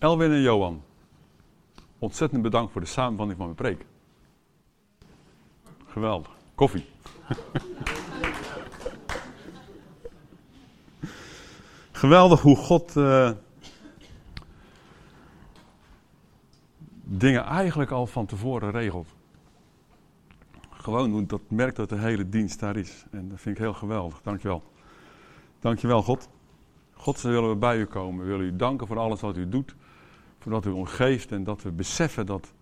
Elwin en Johan, ontzettend bedankt voor de samenvatting van mijn preek. Geweldig. Koffie. Geweldig hoe God uh, dingen eigenlijk al van tevoren regelt. Gewoon dat merkt dat de hele dienst daar is. En dat vind ik heel geweldig. Dankjewel. Dankjewel God. God, ze willen we bij u komen. We willen u danken voor alles wat u doet. Wat u ons geeft en dat we beseffen dat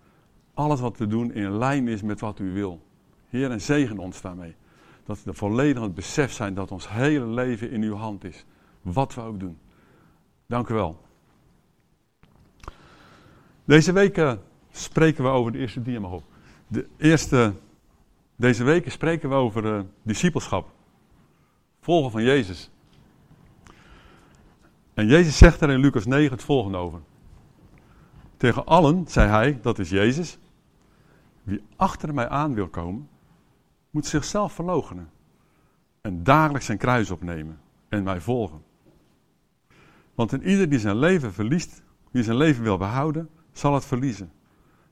alles wat we doen in lijn is met wat u wil. Heer, en zegen ons daarmee. Dat we volledig het besef zijn dat ons hele leven in uw hand is. Wat we ook doen. Dank u wel. Deze week uh, spreken we over de eerste dia op. De eerste, deze weken spreken we over uh, discipelschap. Volgen van Jezus. En Jezus zegt er in Lucas 9 het volgende over. Tegen allen, zei hij, dat is Jezus, wie achter mij aan wil komen, moet zichzelf verloochenen en dagelijks zijn kruis opnemen en mij volgen. Want in ieder die zijn leven verliest, wie zijn leven wil behouden, zal het verliezen.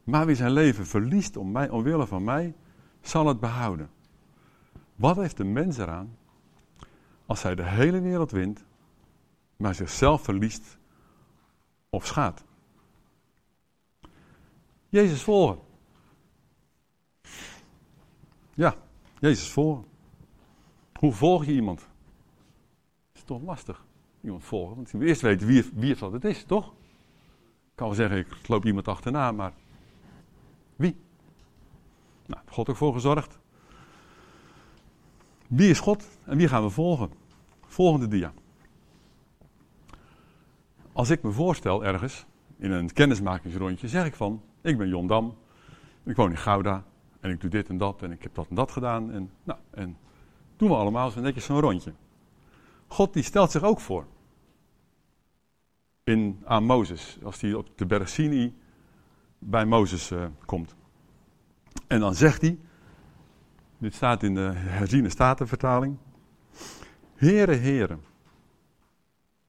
Maar wie zijn leven verliest om mij, omwille van mij, zal het behouden. Wat heeft de mens eraan als hij de hele wereld wint, maar zichzelf verliest of schaadt? Jezus volgen. Ja, Jezus volgen. Hoe volg je iemand? Is toch lastig, iemand volgen. Want je moet eerst weten wie, wie het, het is, toch? Ik kan wel zeggen, ik loop iemand achterna, maar wie? Nou, God ook voor gezorgd. Wie is God en wie gaan we volgen? Volgende dia. Als ik me voorstel ergens, in een kennismakingsrondje, zeg ik van, ik ben Jon Dam, ik woon in Gouda en ik doe dit en dat en ik heb dat en dat gedaan. En, nou, en doen we allemaal zo netjes zo'n rondje. God die stelt zich ook voor. In, aan Mozes, als hij op de berg Sinai bij Mozes uh, komt. En dan zegt hij, dit staat in de herziene statenvertaling. Here, Here,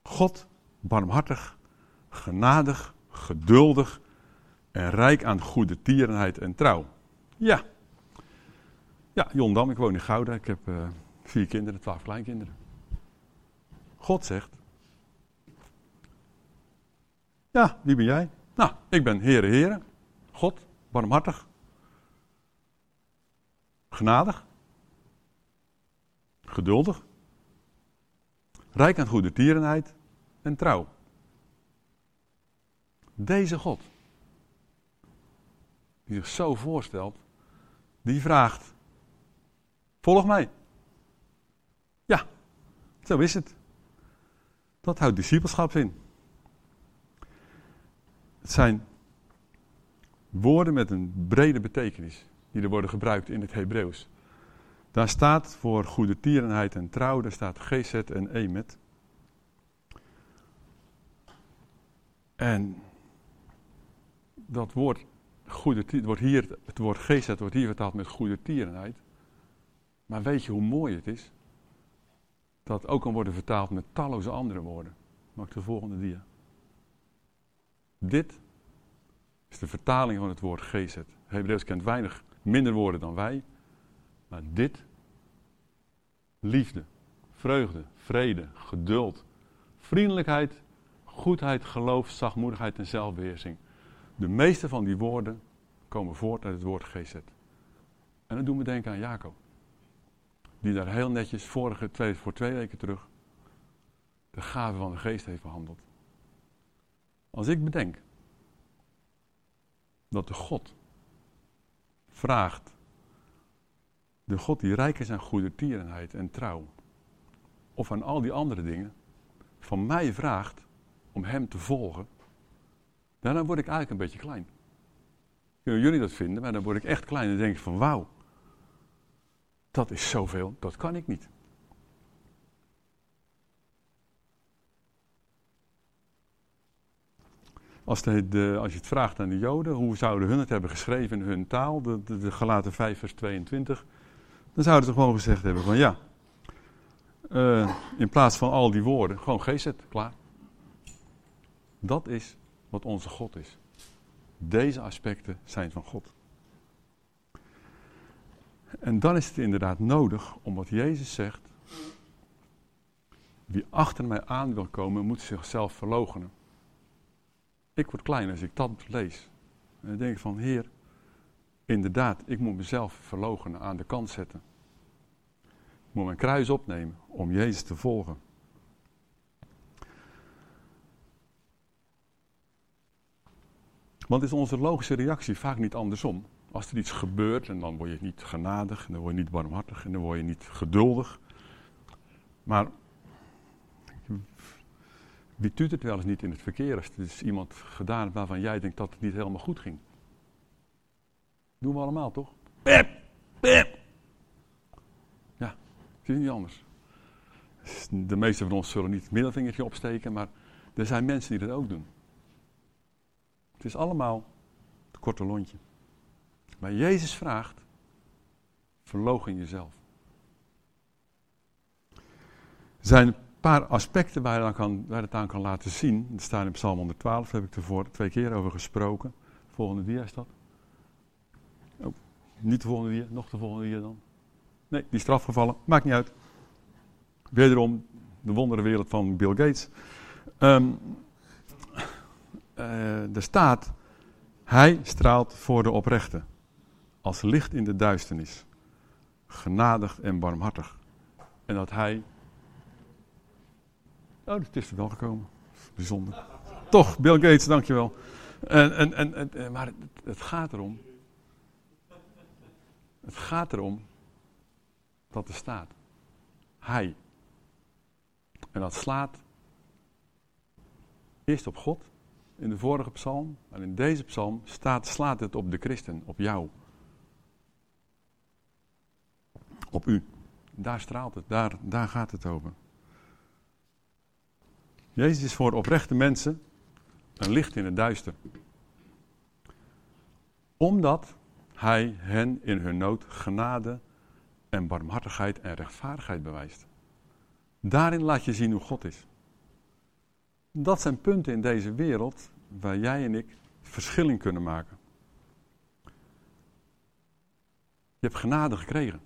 God barmhartig, genadig, geduldig en rijk aan goede tierenheid en trouw. Ja. Ja, Jon Dam, ik woon in Gouda. Ik heb uh, vier kinderen, twaalf kleinkinderen. God zegt. Ja, wie ben jij? Nou, ik ben Heere Heere. God, barmhartig. Genadig. Geduldig. Rijk aan goede tierenheid en trouw. Deze God die zich zo voorstelt, die vraagt: Volg mij. Ja, zo is het. Dat houdt discipelschap in. Het zijn woorden met een brede betekenis die er worden gebruikt in het Hebreeuws. Daar staat voor goede tierenheid en trouw, daar staat gezet en emet. En dat woord goede het wordt hier, het woord geest wordt hier vertaald met goede tierenheid. Maar weet je hoe mooi het is? Dat ook kan worden vertaald met talloze andere woorden. Maak de volgende dia. Dit is de vertaling van het woord geest. Hebreeuws kent weinig minder woorden dan wij. Maar dit, liefde, vreugde, vrede, geduld, vriendelijkheid, goedheid, geloof, zachtmoedigheid en zelfbeheersing. De meeste van die woorden komen voort uit het woord gezet. En dat doen we denken aan Jacob. Die daar heel netjes vorige twee, voor twee weken terug de gave van de geest heeft behandeld. Als ik bedenk dat de God vraagt, de God die rijk is aan goede tierenheid en trouw, of aan al die andere dingen, van mij vraagt om hem te volgen, dan word ik eigenlijk een beetje klein. Kunnen jullie dat vinden, maar dan word ik echt klein en denk ik van wauw, dat is zoveel, dat kan ik niet. Als, de, als, je het vraagt aan de Joden, hoe zouden hun het hebben geschreven in hun taal, de, de, Galaten 5 vers 22, dan zouden ze gewoon gezegd hebben van ja, uh, in plaats van al die woorden, gewoon geest klaar. Dat is wat onze God is. Deze aspecten zijn van God. En dan is het inderdaad nodig om wat Jezus zegt. Wie achter mij aan wil komen, moet zichzelf verloochenen. Ik word klein als ik dat lees. En dan denk ik van, Heer, inderdaad, ik moet mezelf verloochenen, aan de kant zetten. Ik moet mijn kruis opnemen om Jezus te volgen. Want is onze logische reactie vaak niet andersom. Als er iets gebeurt en dan word je niet genadig, en dan word je niet barmhartig en dan word je niet geduldig. Maar wie het wel eens niet in het verkeer als er is iemand gedaan waarvan jij denkt dat het niet helemaal goed ging? Doen we allemaal toch? Ja, het is niet anders. De meeste van ons zullen niet het middelvingertje opsteken, maar er zijn mensen die dat ook doen. Het is allemaal het korte lontje. Maar Jezus vraagt, verloog in jezelf. Er zijn een paar aspecten waar je, dan kan, waar het aan kan laten zien. Dat staat in Psalm 112, daar heb ik ervoor twee keer over gesproken. volgende dia is dat. Oh, niet de volgende dia, nog de volgende dia dan. Nee, die is eraf gevallen, maakt niet uit. Wederom de wonderenwereld van Bill Gates. Um, er staat, hij straalt voor de oprechte, als licht in de duisternis, genadig en barmhartig. En dat hij, oh, het is er wel gekomen, bijzonder. Toch, Bill Gates, dankjewel. En, en, en, en, maar het, het gaat erom, het gaat erom dat er staat, hij. En dat slaat eerst op God in de vorige psalm. En in deze psalm staat, slaat het op de christen, op jou. Op u. Daar straalt het, daar, daar gaat het over. Jezus is voor oprechte mensen een licht in het duister. Omdat hij hen in hun nood genade en barmhartigheid en rechtvaardigheid bewijst. Daarin laat je zien hoe God is. Dat zijn punten in deze wereld waar jij en ik verschil in kunnen maken. Je hebt genade gekregen.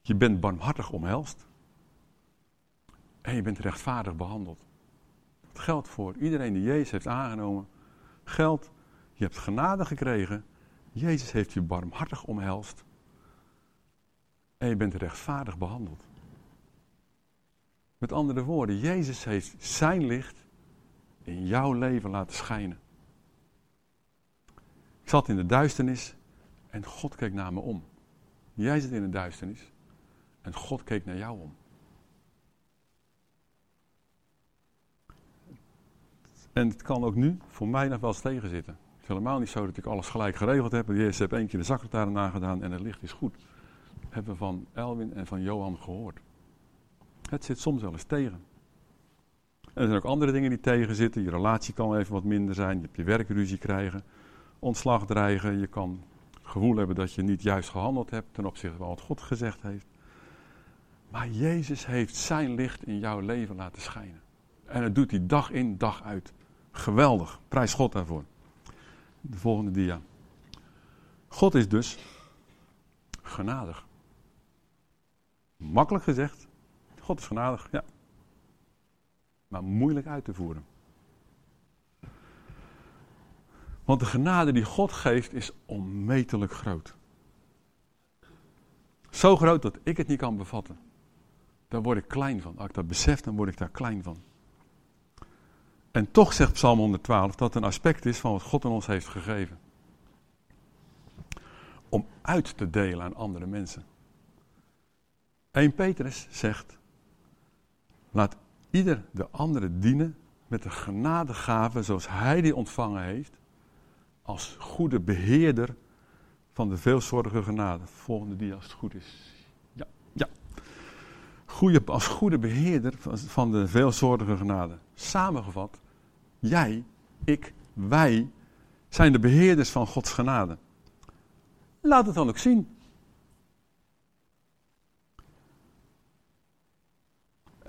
Je bent barmhartig omhelst. En je bent rechtvaardig behandeld. Dat geldt voor iedereen die Jezus heeft aangenomen. Geldt, je hebt genade gekregen. Jezus heeft je barmhartig omhelst. En je bent rechtvaardig behandeld. Met andere woorden, Jezus heeft zijn licht in jouw leven laten schijnen. Ik zat in de duisternis en God keek naar me om. Jij zit in de duisternis en God keek naar jou om. En het kan ook nu voor mij nog wel eens tegenzitten. Het is helemaal niet zo dat ik alles gelijk geregeld heb. Jezus heeft één keer de zaklantaarn nagedaan en het licht is goed. Dat hebben we van Elwin en van Johan gehoord. Het zit soms wel eens tegen. En er zijn ook andere dingen die tegenzitten. Je relatie kan even wat minder zijn. Je hebt je werkruzie krijgen. Ontslag dreigen. Je kan gevoel hebben dat je niet juist gehandeld hebt ten opzichte van wat God gezegd heeft. Maar Jezus heeft zijn licht in jouw leven laten schijnen. En dat doet hij dag in, dag uit. Geweldig. Prijs God daarvoor. De volgende dia. God is dus genadig. Makkelijk gezegd, God is genadig, ja. Maar moeilijk uit te voeren. Want de genade die God geeft is onmetelijk groot. Zo groot dat ik het niet kan bevatten. Daar word ik klein van. Als ik dat besef, dan word ik daar klein van. En toch zegt Psalm 112 dat een aspect is van wat God aan ons heeft gegeven. Om uit te delen aan andere mensen. 1 Petrus zegt, Laat ieder de andere dienen met de genadegave zoals hij die ontvangen heeft, als goede beheerder van de veelzorgige genade. Volgende die als het goed is. Ja, ja. Goeie, als goede beheerder van de veelzorgige genade. Samengevat, jij, ik, wij zijn de beheerders van Gods genade. Laat het dan ook zien.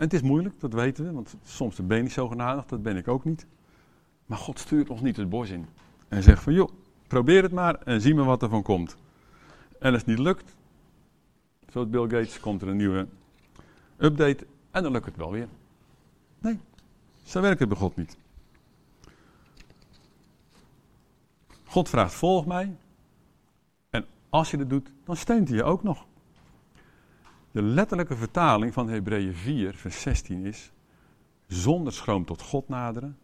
En het is moeilijk, dat weten we, want soms ben je niet zo dat ben ik ook niet. Maar God stuurt ons niet het bos in. En zegt van, joh, probeer het maar en zie maar wat er van komt. En als het niet lukt, zoals Bill Gates, komt er een nieuwe update en dan lukt het wel weer. Nee, zo werkt het bij God niet. God vraagt, volg mij. En als je dat doet, dan steunt hij je ook nog. De letterlijke vertaling van Hebreeën 4, vers 16 is: zonder schroom tot God naderen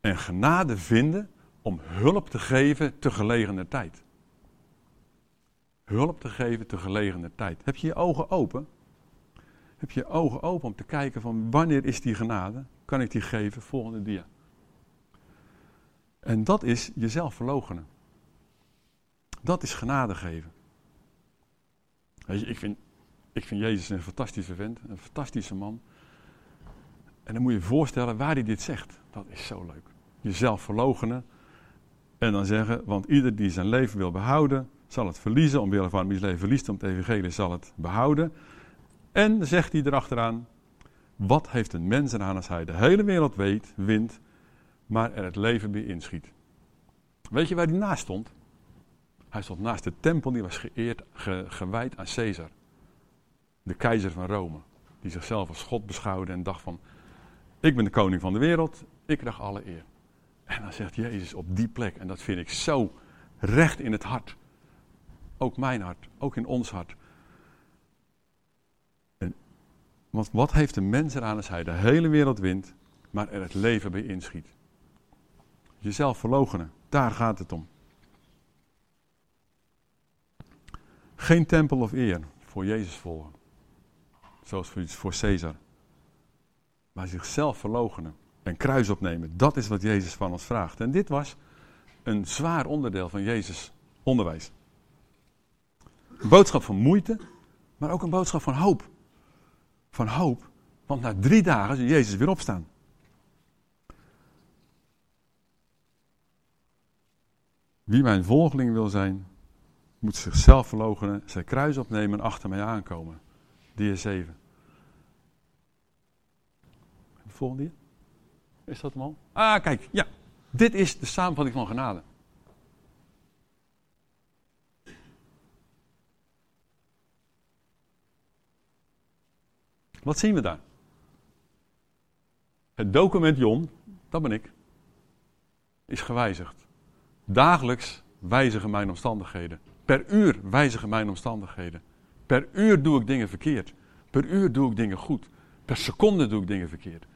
en genade vinden om hulp te geven te gelegener tijd. Hulp te geven te gelegener tijd. Heb je je ogen open? Heb je je ogen open om te kijken van wanneer is die genade? Kan ik die geven? Volgende dia. En dat is jezelf verloochenen. Dat is genade geven. Weet je, ik vind, ik vind Jezus een fantastische vent, een fantastische man. En dan moet je je voorstellen waar hij dit zegt. Dat is zo leuk. Jezelf verloochenen en dan zeggen, want ieder die zijn leven wil behouden, zal het verliezen. Omwille van wie zijn leven verliest, om het evangelie zal het behouden. En zegt hij erachteraan, wat heeft een mens eraan als hij de hele wereld weet, wint, maar er het leven bij inschiet? Weet je waar hij naast stond? Hij stond naast de tempel die was geëerd, gewijd aan Caesar. De keizer van Rome. Die zichzelf als God beschouwde en dacht van, ik ben de koning van de wereld, ik krijg alle eer. En dan zegt Jezus op die plek, en dat vind ik zo recht in het hart. Ook mijn hart, ook in ons hart. En, want wat heeft de mens eraan als hij de hele wereld wint, maar er het leven bij inschiet? Jezelf verloochenen, daar gaat het om. Geen tempel of eer voor Jezus volgen. Zoals voor Caesar. Maar zichzelf verloochenen en kruis opnemen. Dat is wat Jezus van ons vraagt. En dit was een zwaar onderdeel van Jezus' onderwijs. Een boodschap van moeite, maar ook een boodschap van hoop. Van hoop, want na drie dagen zal Jezus weer opstaan. Wie mijn volgeling wil zijn, moet zichzelf verloochenen, zijn kruis opnemen en achter mij aankomen. Die 7. De volgende hier. Is dat hem al? Ah, kijk, ja. Dit is de samenvatting van genade. Wat zien we daar? Het document Jon, dat ben ik, is gewijzigd. Dagelijks wijzigen mijn omstandigheden. Per uur wijzigen mijn omstandigheden. Per uur doe ik dingen verkeerd. Per uur doe ik dingen goed. Per seconde doe ik dingen verkeerd.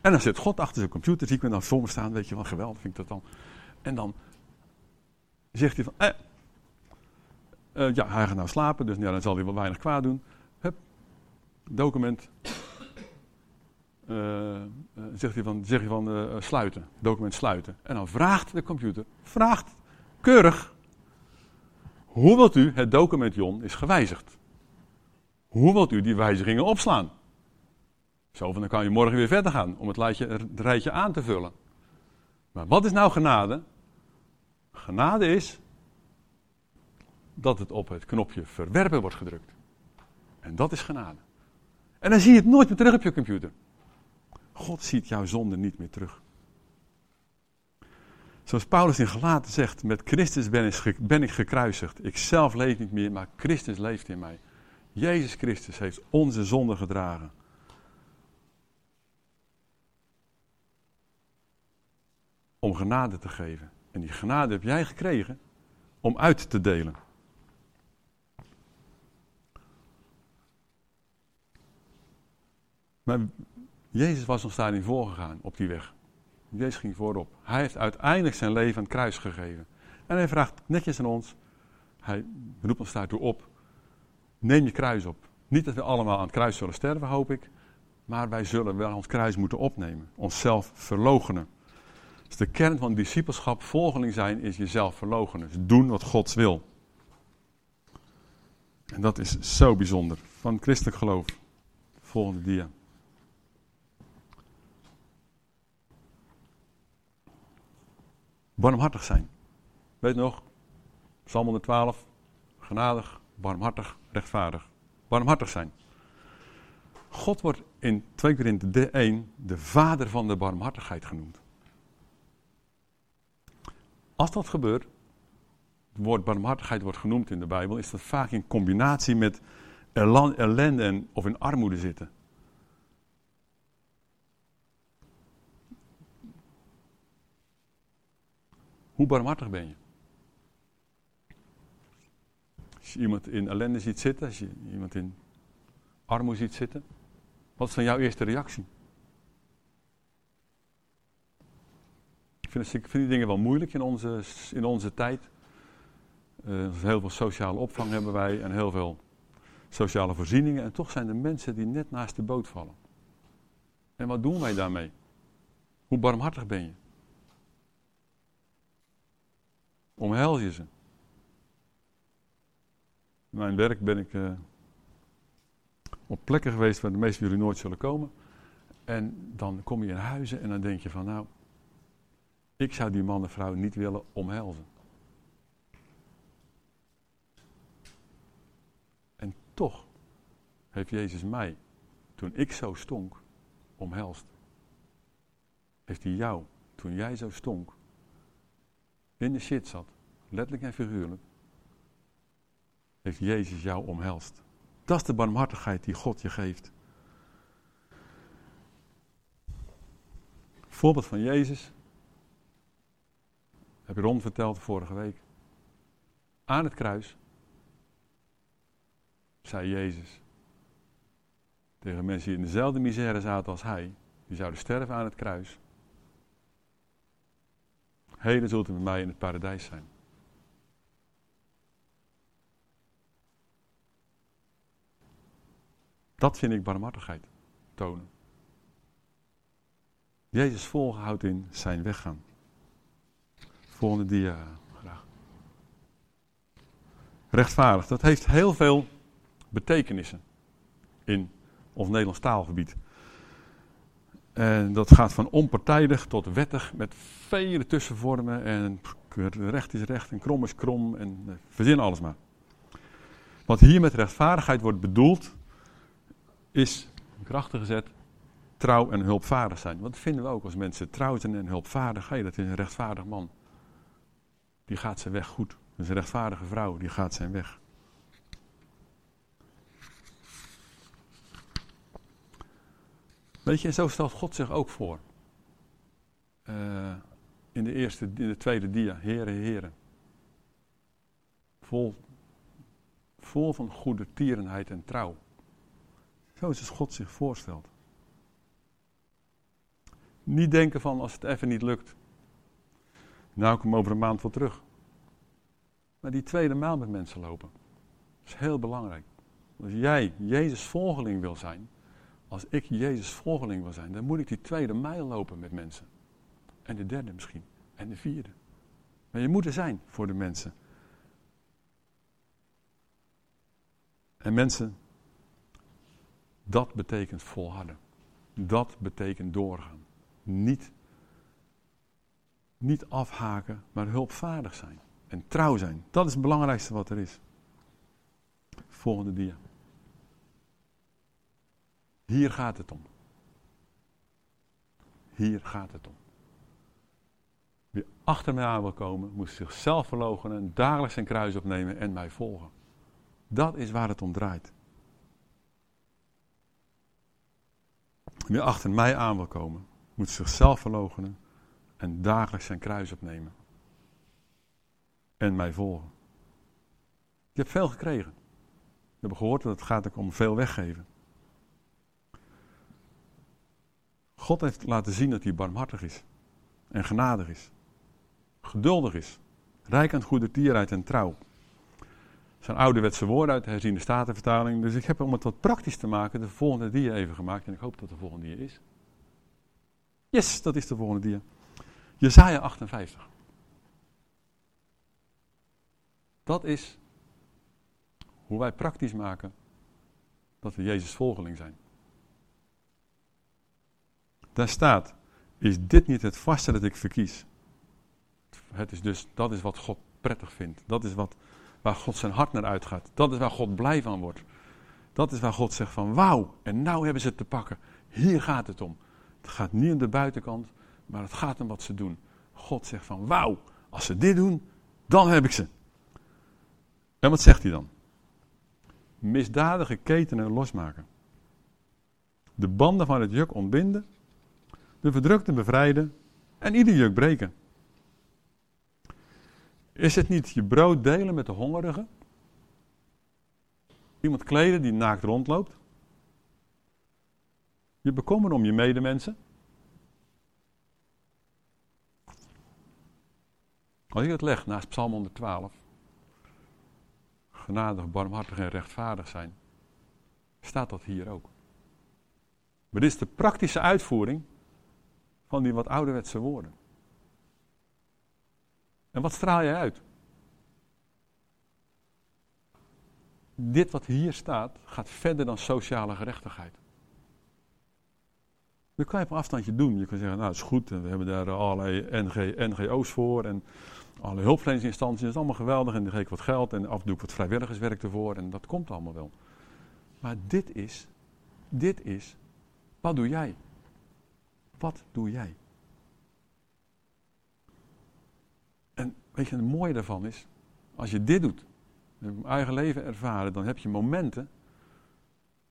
En dan zit God achter zijn computer, zie ik me dan voor staan, weet je wel, geweldig vind ik dat dan. En dan zegt hij van, eh, uh, ja, hij gaat nou slapen, dus ja, dan zal hij wel weinig kwaad doen. Hup, document. Uh, zegt hij van, zeg hij van sluiten, document sluiten. En dan vraagt de computer, vraagt keurig, hoe wilt u het document Jon is gewijzigd? Hoe wilt u die wijzigingen opslaan? Zo van, dan kan je morgen weer verder gaan om het, lijtje, het rijtje aan te vullen. Maar wat is nou genade? Genade is dat het op het knopje verwerpen wordt gedrukt. En dat is genade. En dan zie je het nooit meer terug op je computer. God ziet jouw zonde niet meer terug. Zoals Paulus in Galaten zegt, met Christus ben ik, ben ik gekruisigd. Ik zelf leef niet meer, maar Christus leeft in mij. Jezus Christus heeft onze zonde gedragen. om genade te geven. En die genade heb jij gekregen om uit te delen. Maar Jezus was ons daarin voorgegaan op die weg. Jezus ging voorop. Hij heeft uiteindelijk zijn leven aan het kruis gegeven. En hij vraagt netjes aan ons, hij roept ons daartoe op, neem je kruis op. Niet dat we allemaal aan het kruis zullen sterven, hoop ik, maar wij zullen wel ons kruis moeten opnemen, onszelf verloochenen. Dus de kern van discipelschap, volgeling zijn, is jezelf verloochenen. Dus doen wat God wil. En dat is zo bijzonder. Van christelijk geloof. Volgende dia. Barmhartig zijn. Weet nog? Psalm 112. Genadig, barmhartig, rechtvaardig. Barmhartig zijn. God wordt in 2 Korinthe 1 de vader van de barmhartigheid genoemd. Als dat gebeurt, het woord barmhartigheid wordt genoemd in de Bijbel, is dat vaak in combinatie met ellende en, of in armoede zitten. Hoe barmhartig ben je? Als je iemand in ellende ziet zitten, als je iemand in armoede ziet zitten, wat is dan jouw eerste reactie? Ik vind, vind die dingen wel moeilijk in onze, in onze tijd. Uh, heel veel sociale opvang hebben wij en heel veel sociale voorzieningen. En toch zijn er mensen die net naast de boot vallen. En wat doen wij daarmee? Hoe barmhartig ben je? Omhels je ze? In mijn werk ben ik uh, op plekken geweest waar de meeste van jullie nooit zullen komen. En dan kom je in huizen en dan denk je van nou, ik zou die man en vrouw niet willen omhelzen. En toch heeft Jezus mij, toen ik zo stonk, omhelst. Heeft hij jou, toen jij zo stonk, in de shit zat, letterlijk en figuurlijk, heeft Jezus jou omhelst. Dat is de barmhartigheid die God je geeft. Voorbeeld van Jezus. Heb je rond verteld vorige week. Aan het kruis zei Jezus tegen mensen die in dezelfde misère zaten als hij. Die zouden sterven aan het kruis. Heden zult u met mij in het paradijs zijn. Dat vind ik barmhartigheid tonen. Jezus volgen houdt in zijn weggaan. Volgende dia graag. Rechtvaardig, dat heeft heel veel betekenissen in ons Nederlands taalgebied. En dat gaat van onpartijdig tot wettig met vele tussenvormen. En recht is recht en krom is krom en eh, verzin alles maar. Wat hier met rechtvaardigheid wordt bedoeld, is krachtig gezet trouw en hulpvaardig zijn. Want dat vinden we ook als mensen trouw zijn en hulpvaardig. Hey, dat is een rechtvaardig man. Die gaat zijn weg goed. Een rechtvaardige vrouw, die gaat zijn weg. Weet je, zo stelt God zich ook voor. Uh, in, de eerste, in de tweede dia, heren, heren. Vol, vol van goede tierenheid en trouw. Zo is God zich voorstelt. Niet denken van als het even niet lukt. Nou, ik kom over een maand wel terug. Maar die tweede maal met mensen lopen. Dat is heel belangrijk. Als jij Jezus volgeling wil zijn, als ik Jezus volgeling wil zijn, dan moet ik die tweede mijl lopen met mensen. En de derde misschien. En de vierde. Maar je moet er zijn voor de mensen. En mensen, dat betekent volharden. Dat betekent doorgaan. Niet, niet afhaken, maar hulpvaardig zijn. En trouw zijn. Dat is het belangrijkste wat er is. Volgende dia. Hier gaat het om. Hier gaat het om. Wie achter mij aan wil komen, moet zichzelf verloochenen, dagelijks zijn kruis opnemen en mij volgen. Dat is waar het om draait. Wie achter mij aan wil komen, moet zichzelf verloochenen en dagelijks zijn kruis opnemen. En mij volgen. Je hebt veel gekregen. We hebben gehoord dat het gaat om veel weggeven. God heeft laten zien dat hij barmhartig is. En genadig is. Geduldig is. Rijk aan goede tierheid en trouw. Zijn ouderwetse woorden uit de herziende statenvertaling. Dus ik heb om het wat praktisch te maken de volgende dia even gemaakt. En ik hoop dat de volgende dia is. Yes, dat is de volgende dia. Jezaja 58. Dat is hoe wij praktisch maken dat we Jezus volgeling zijn. Daar staat, is dit niet het vaste dat ik verkies? Het is dus, dat is wat God prettig vindt. Dat is wat, waar God zijn hart naar uitgaat. Dat is waar God blij van wordt. Dat is waar God zegt van wauw, en nou hebben ze het te pakken. Hier gaat het om. Het gaat niet om de buitenkant, maar het gaat om wat ze doen. God zegt van wauw, als ze dit doen, dan heb ik ze. En wat zegt hij dan? Misdadige ketenen losmaken. De banden van het juk ontbinden. De verdrukten bevrijden. En ieder juk breken. Is het niet je brood delen met de hongerigen? Iemand kleden die naakt rondloopt? Je bekommeren om je medemensen? Als ik het leg naast Psalm 112, genadig, barmhartig en rechtvaardig zijn, staat dat hier ook. Maar dit is de praktische uitvoering van die wat ouderwetse woorden. En wat straal jij uit? Dit wat hier staat gaat verder dan sociale gerechtigheid. Dat kan je op een afstandje doen. Je kan zeggen, nou dat is goed, we hebben daar allerlei NG, NGO's voor en alle hulpverleningsinstanties. Dat is allemaal geweldig en dan geef ik wat geld en af en wat vrijwilligerswerk ervoor en dat komt allemaal wel. Maar dit is, dit is, wat doe jij? Wat doe jij? En weet je, het mooie daarvan is, als je dit doet, ik mijn eigen leven ervaren, dan heb je momenten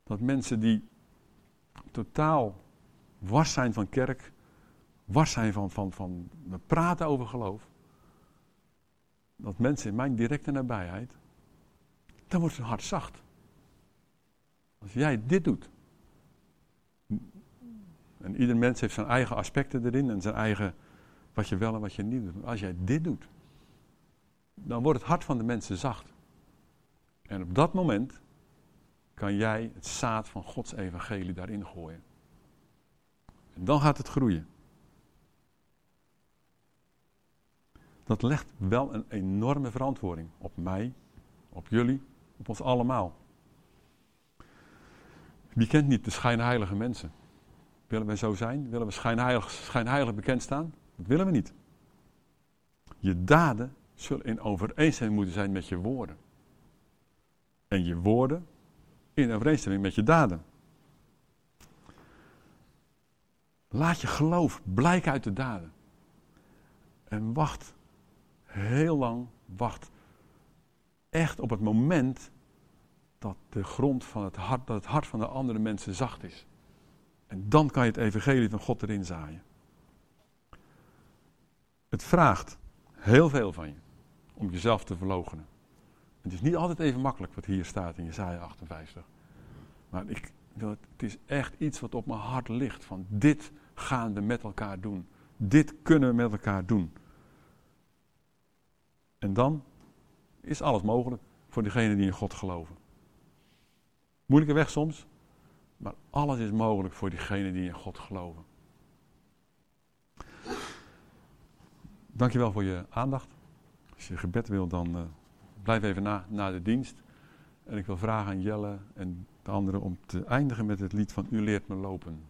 dat mensen die totaal wars zijn van kerk, wars zijn van, van, van we praten over geloof, dat mensen in mijn directe nabijheid, dan wordt hun hart zacht. Als jij dit doet, en ieder mens heeft zijn eigen aspecten erin en zijn eigen wat je wel en wat je niet doet. Als jij dit doet, dan wordt het hart van de mensen zacht. En op dat moment kan jij het zaad van Gods evangelie daarin gooien. En dan gaat het groeien. Dat legt wel een enorme verantwoording op mij, op jullie, op ons allemaal. Wie kent niet de schijnheilige mensen? Willen wij zo zijn? Willen we schijnheilig, schijnheilig bekend staan? Dat willen we niet. Je daden zullen in overeenstemming moeten zijn met je woorden. En je woorden in overeenstemming met je daden. Laat je geloof blijken uit de daden. En wacht heel lang, wacht echt op het moment dat de grond van het hart, dat het hart van de andere mensen zacht is. En dan kan je het evangelie van God erin zaaien. Het vraagt heel veel van je om jezelf te verloochenen. Het is niet altijd even makkelijk wat hier staat in Jesaja 58. Maar ik, het is echt iets wat op mijn hart ligt. Van dit gaan we met elkaar doen. Dit kunnen we met elkaar doen. En dan is alles mogelijk voor diegenen die in God geloven. Moeilijke weg soms, maar alles is mogelijk voor diegenen die in God geloven. Dankjewel voor je aandacht. Als je gebed wil, dan uh, blijf even na, na de dienst. En ik wil vragen aan Jelle en de anderen om te eindigen met het lied van U leert me lopen.